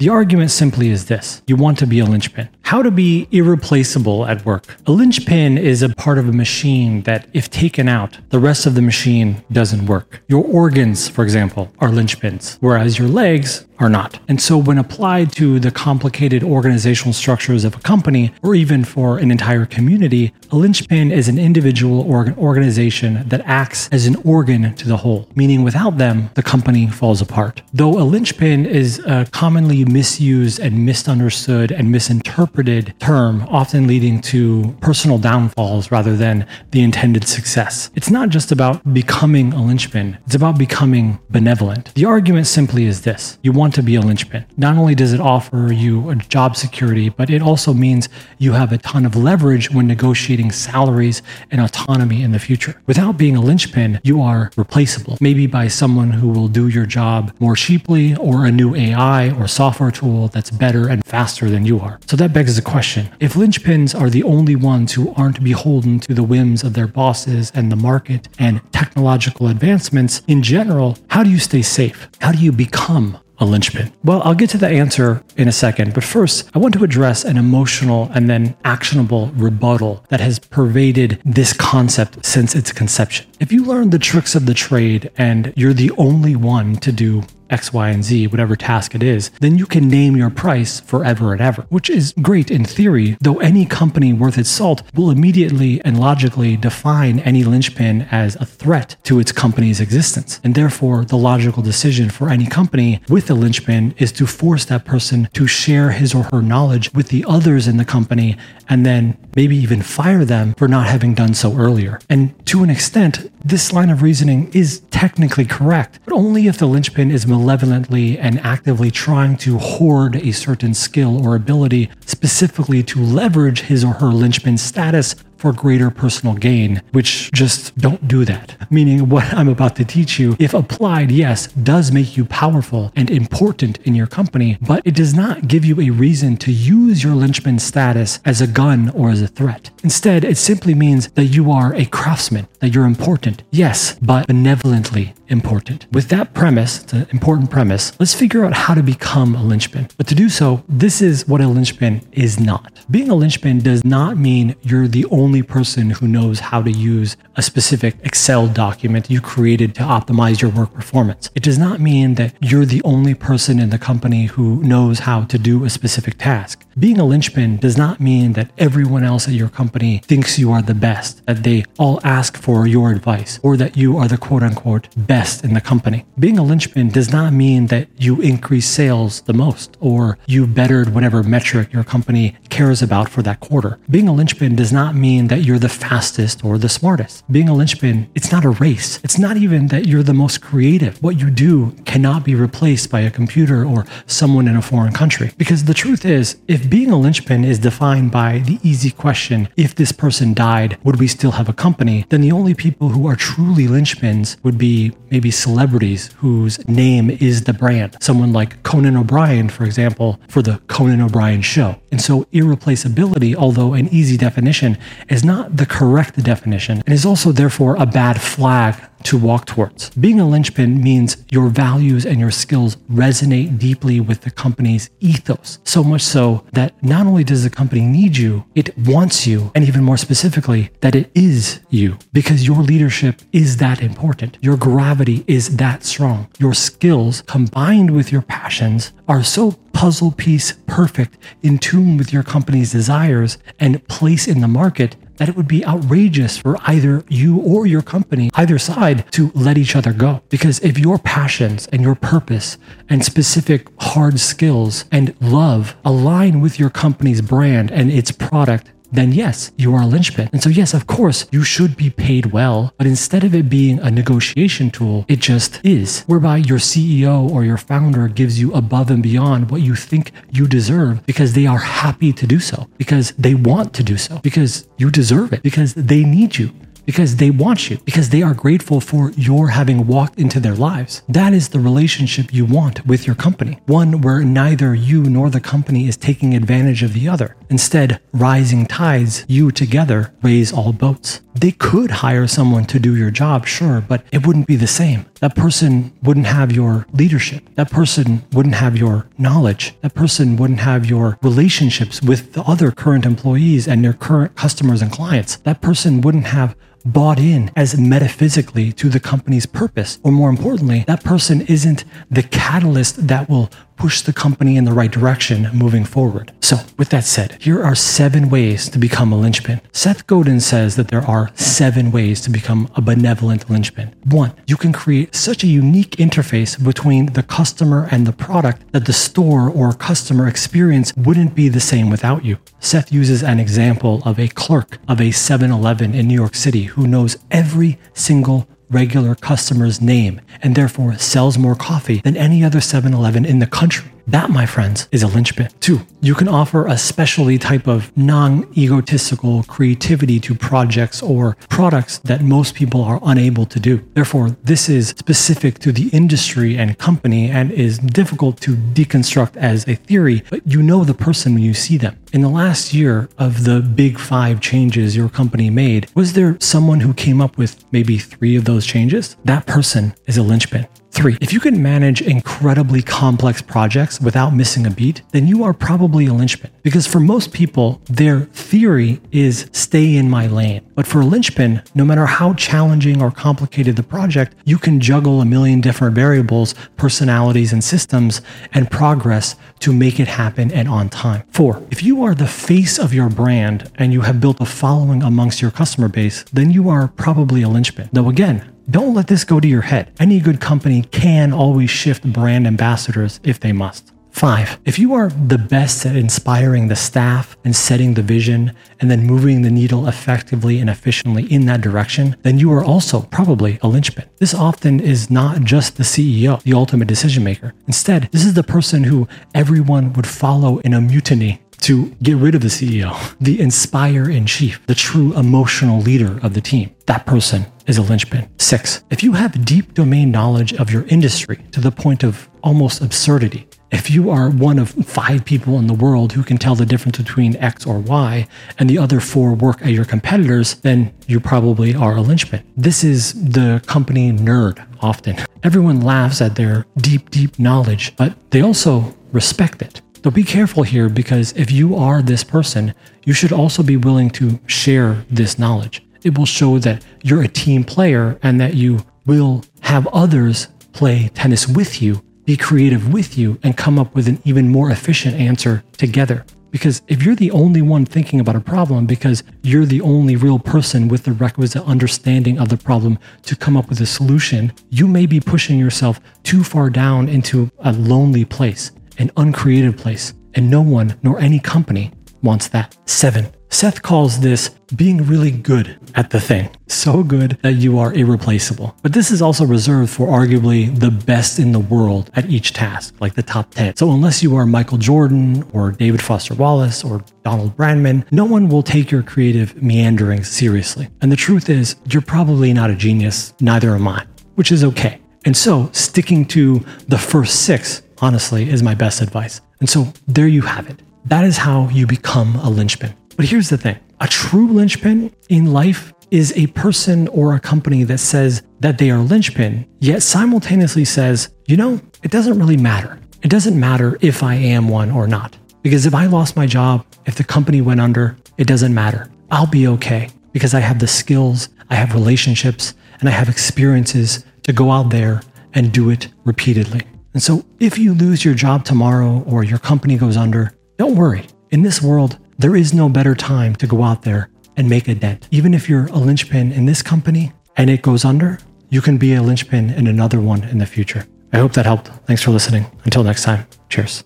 The argument simply is this you want to be a linchpin. How to be irreplaceable at work. A linchpin is a part of a machine that, if taken out, the rest of the machine doesn't work. Your organs, for example, are linchpins, whereas your legs are not. And so, when applied to the complicated organizational structures of a company or even for an entire community, a linchpin is an individual or an organization that acts as an organ to the whole, meaning without them, the company falls apart. Though a linchpin is a commonly misused and misunderstood and misinterpreted term, often leading to personal downfalls rather than the intended success. It's not just about becoming a linchpin, it's about becoming benevolent. The argument simply is this you want to be a linchpin. Not only does it offer you a job security, but it also means you have a ton of leverage when negotiating salaries and autonomy in the future. Without being a linchpin, you are replaceable, maybe by someone who will do your job more cheaply or a new AI or software tool that's better and faster than you are. So that begs the question if linchpins are the only ones who aren't beholden to the whims of their bosses and the market and technological advancements in general, how do you stay safe? How do you become a linchpin? Well, I'll get to the answer in a second, but first, I want to address an emotional and then actionable rebuttal that has pervaded this concept since its conception. If you learn the tricks of the trade and you're the only one to do X, Y, and Z, whatever task it is, then you can name your price forever and ever, which is great in theory, though any company worth its salt will immediately and logically define any linchpin as a threat to its company's existence. And therefore, the logical decision for any company with a linchpin is to force that person to share his or her knowledge with the others in the company and then maybe even fire them for not having done so earlier. And to an extent, this line of reasoning is technically correct, but only if the linchpin is malevolently and actively trying to hoard a certain skill or ability specifically to leverage his or her linchpin status for greater personal gain, which just don't do that. Meaning, what I'm about to teach you, if applied, yes, does make you powerful and important in your company, but it does not give you a reason to use your linchpin status as a gun or as a threat. Instead, it simply means that you are a craftsman, that you're important, yes, but benevolently important. With that premise, it's an important premise, let's figure out how to become a linchpin. But to do so, this is what a linchpin is not. Being a linchpin does not mean you're the only person who knows how to use a specific Excel document you created to optimize your work performance. It does not mean that you're the only person in the company who knows how to do a specific task. Being a linchpin does not mean that everyone else at your company thinks you are the best, that they all ask for your advice, or that you are the quote unquote best in the company. Being a linchpin does not mean that you increase sales the most, or you bettered whatever metric your company cares about for that quarter. Being a linchpin does not mean that you're the fastest or the smartest. Being a linchpin, it's not a race. It's not even that you're the most creative. What you do cannot be replaced by a computer or someone in a foreign country. Because the truth is, if being a linchpin is defined by the easy question, if this person died, would we still have a company? Then the only people who are truly linchpins would be maybe celebrities whose name is the brand. Someone like Conan O'Brien, for example, for the Conan O'Brien show. And so irreplaceability, although an easy definition, is not the correct definition and is also therefore a bad flag to walk towards. Being a linchpin means your values and your skills resonate deeply with the company's ethos, so much so that not only does the company need you, it wants you, and even more specifically, that it is you, because your leadership is that important. Your gravity is that strong. Your skills combined with your passions are so puzzle piece perfect in tune with your company's desires and place in the market that it would be outrageous for either you or your company, either side, to let each other go. Because if your passions and your purpose and specific hard skills and love align with your company's brand and its product, then yes, you are a linchpin. And so, yes, of course, you should be paid well, but instead of it being a negotiation tool, it just is, whereby your CEO or your founder gives you above and beyond what you think you deserve because they are happy to do so, because they want to do so, because you deserve it, because they need you because they want you, because they are grateful for your having walked into their lives. That is the relationship you want with your company, one where neither you nor the company is taking advantage of the other. Instead, rising tides, you together raise all boats. They could hire someone to do your job, sure, but it wouldn't be the same. That person wouldn't have your leadership. That person wouldn't have your knowledge. That person wouldn't have your relationships with the other current employees and your current customers and clients. That person wouldn't have bought in as metaphysically to the company's purpose. Or more importantly, that person isn't the catalyst that will push the company in the right direction moving forward. So, with that said, here are seven ways to become a linchpin. Seth Godin says that there are seven ways to become a benevolent linchpin. One, you can create such a unique interface between the customer and the product that the store or customer experience wouldn't be the same without you. Seth uses an example of a clerk of a 7 Eleven in New York City who knows every single regular customer's name and therefore sells more coffee than any other 7 Eleven in the country. That, my friends, is a linchpin. Two, you can offer a specialty type of non egotistical creativity to projects or products that most people are unable to do. Therefore, this is specific to the industry and company and is difficult to deconstruct as a theory, but you know the person when you see them. In the last year of the big five changes your company made, was there someone who came up with maybe three of those changes? That person is a linchpin. Three, if you can manage incredibly complex projects without missing a beat, then you are probably a linchpin. Because for most people, their theory is stay in my lane. But for a linchpin, no matter how challenging or complicated the project, you can juggle a million different variables, personalities, and systems and progress to make it happen and on time. Four, if you are the face of your brand and you have built a following amongst your customer base, then you are probably a linchpin. Though again, don't let this go to your head. Any good company can always shift brand ambassadors if they must. Five, if you are the best at inspiring the staff and setting the vision and then moving the needle effectively and efficiently in that direction, then you are also probably a linchpin. This often is not just the CEO, the ultimate decision maker. Instead, this is the person who everyone would follow in a mutiny to get rid of the CEO, the inspire in chief, the true emotional leader of the team. That person is a linchpin. Six, if you have deep domain knowledge of your industry to the point of almost absurdity, if you are one of five people in the world who can tell the difference between X or Y, and the other four work at your competitors, then you probably are a linchpin. This is the company nerd often. Everyone laughs at their deep, deep knowledge, but they also respect it. So be careful here because if you are this person, you should also be willing to share this knowledge. It will show that you're a team player and that you will have others play tennis with you be creative with you and come up with an even more efficient answer together. Because if you're the only one thinking about a problem because you're the only real person with the requisite understanding of the problem to come up with a solution, you may be pushing yourself too far down into a lonely place, an uncreative place. And no one, nor any company, wants that. Seven, Seth calls this being really good at the thing. So good that you are irreplaceable. But this is also reserved for arguably the best in the world at each task, like the top 10. So unless you are Michael Jordan or David Foster Wallace or Donald Bradman, no one will take your creative meanderings seriously. And the truth is, you're probably not a genius, neither am I, which is okay. And so sticking to the first six, honestly, is my best advice. And so there you have it. That is how you become a linchpin. But here's the thing a true linchpin in life is a person or a company that says that they are linchpin, yet simultaneously says, you know, it doesn't really matter. It doesn't matter if I am one or not. Because if I lost my job, if the company went under, it doesn't matter. I'll be okay because I have the skills, I have relationships, and I have experiences to go out there and do it repeatedly. And so if you lose your job tomorrow or your company goes under, don't worry. In this world, there is no better time to go out there and make a dent. Even if you're a linchpin in this company and it goes under, you can be a linchpin in another one in the future. I hope that helped. Thanks for listening. Until next time, cheers.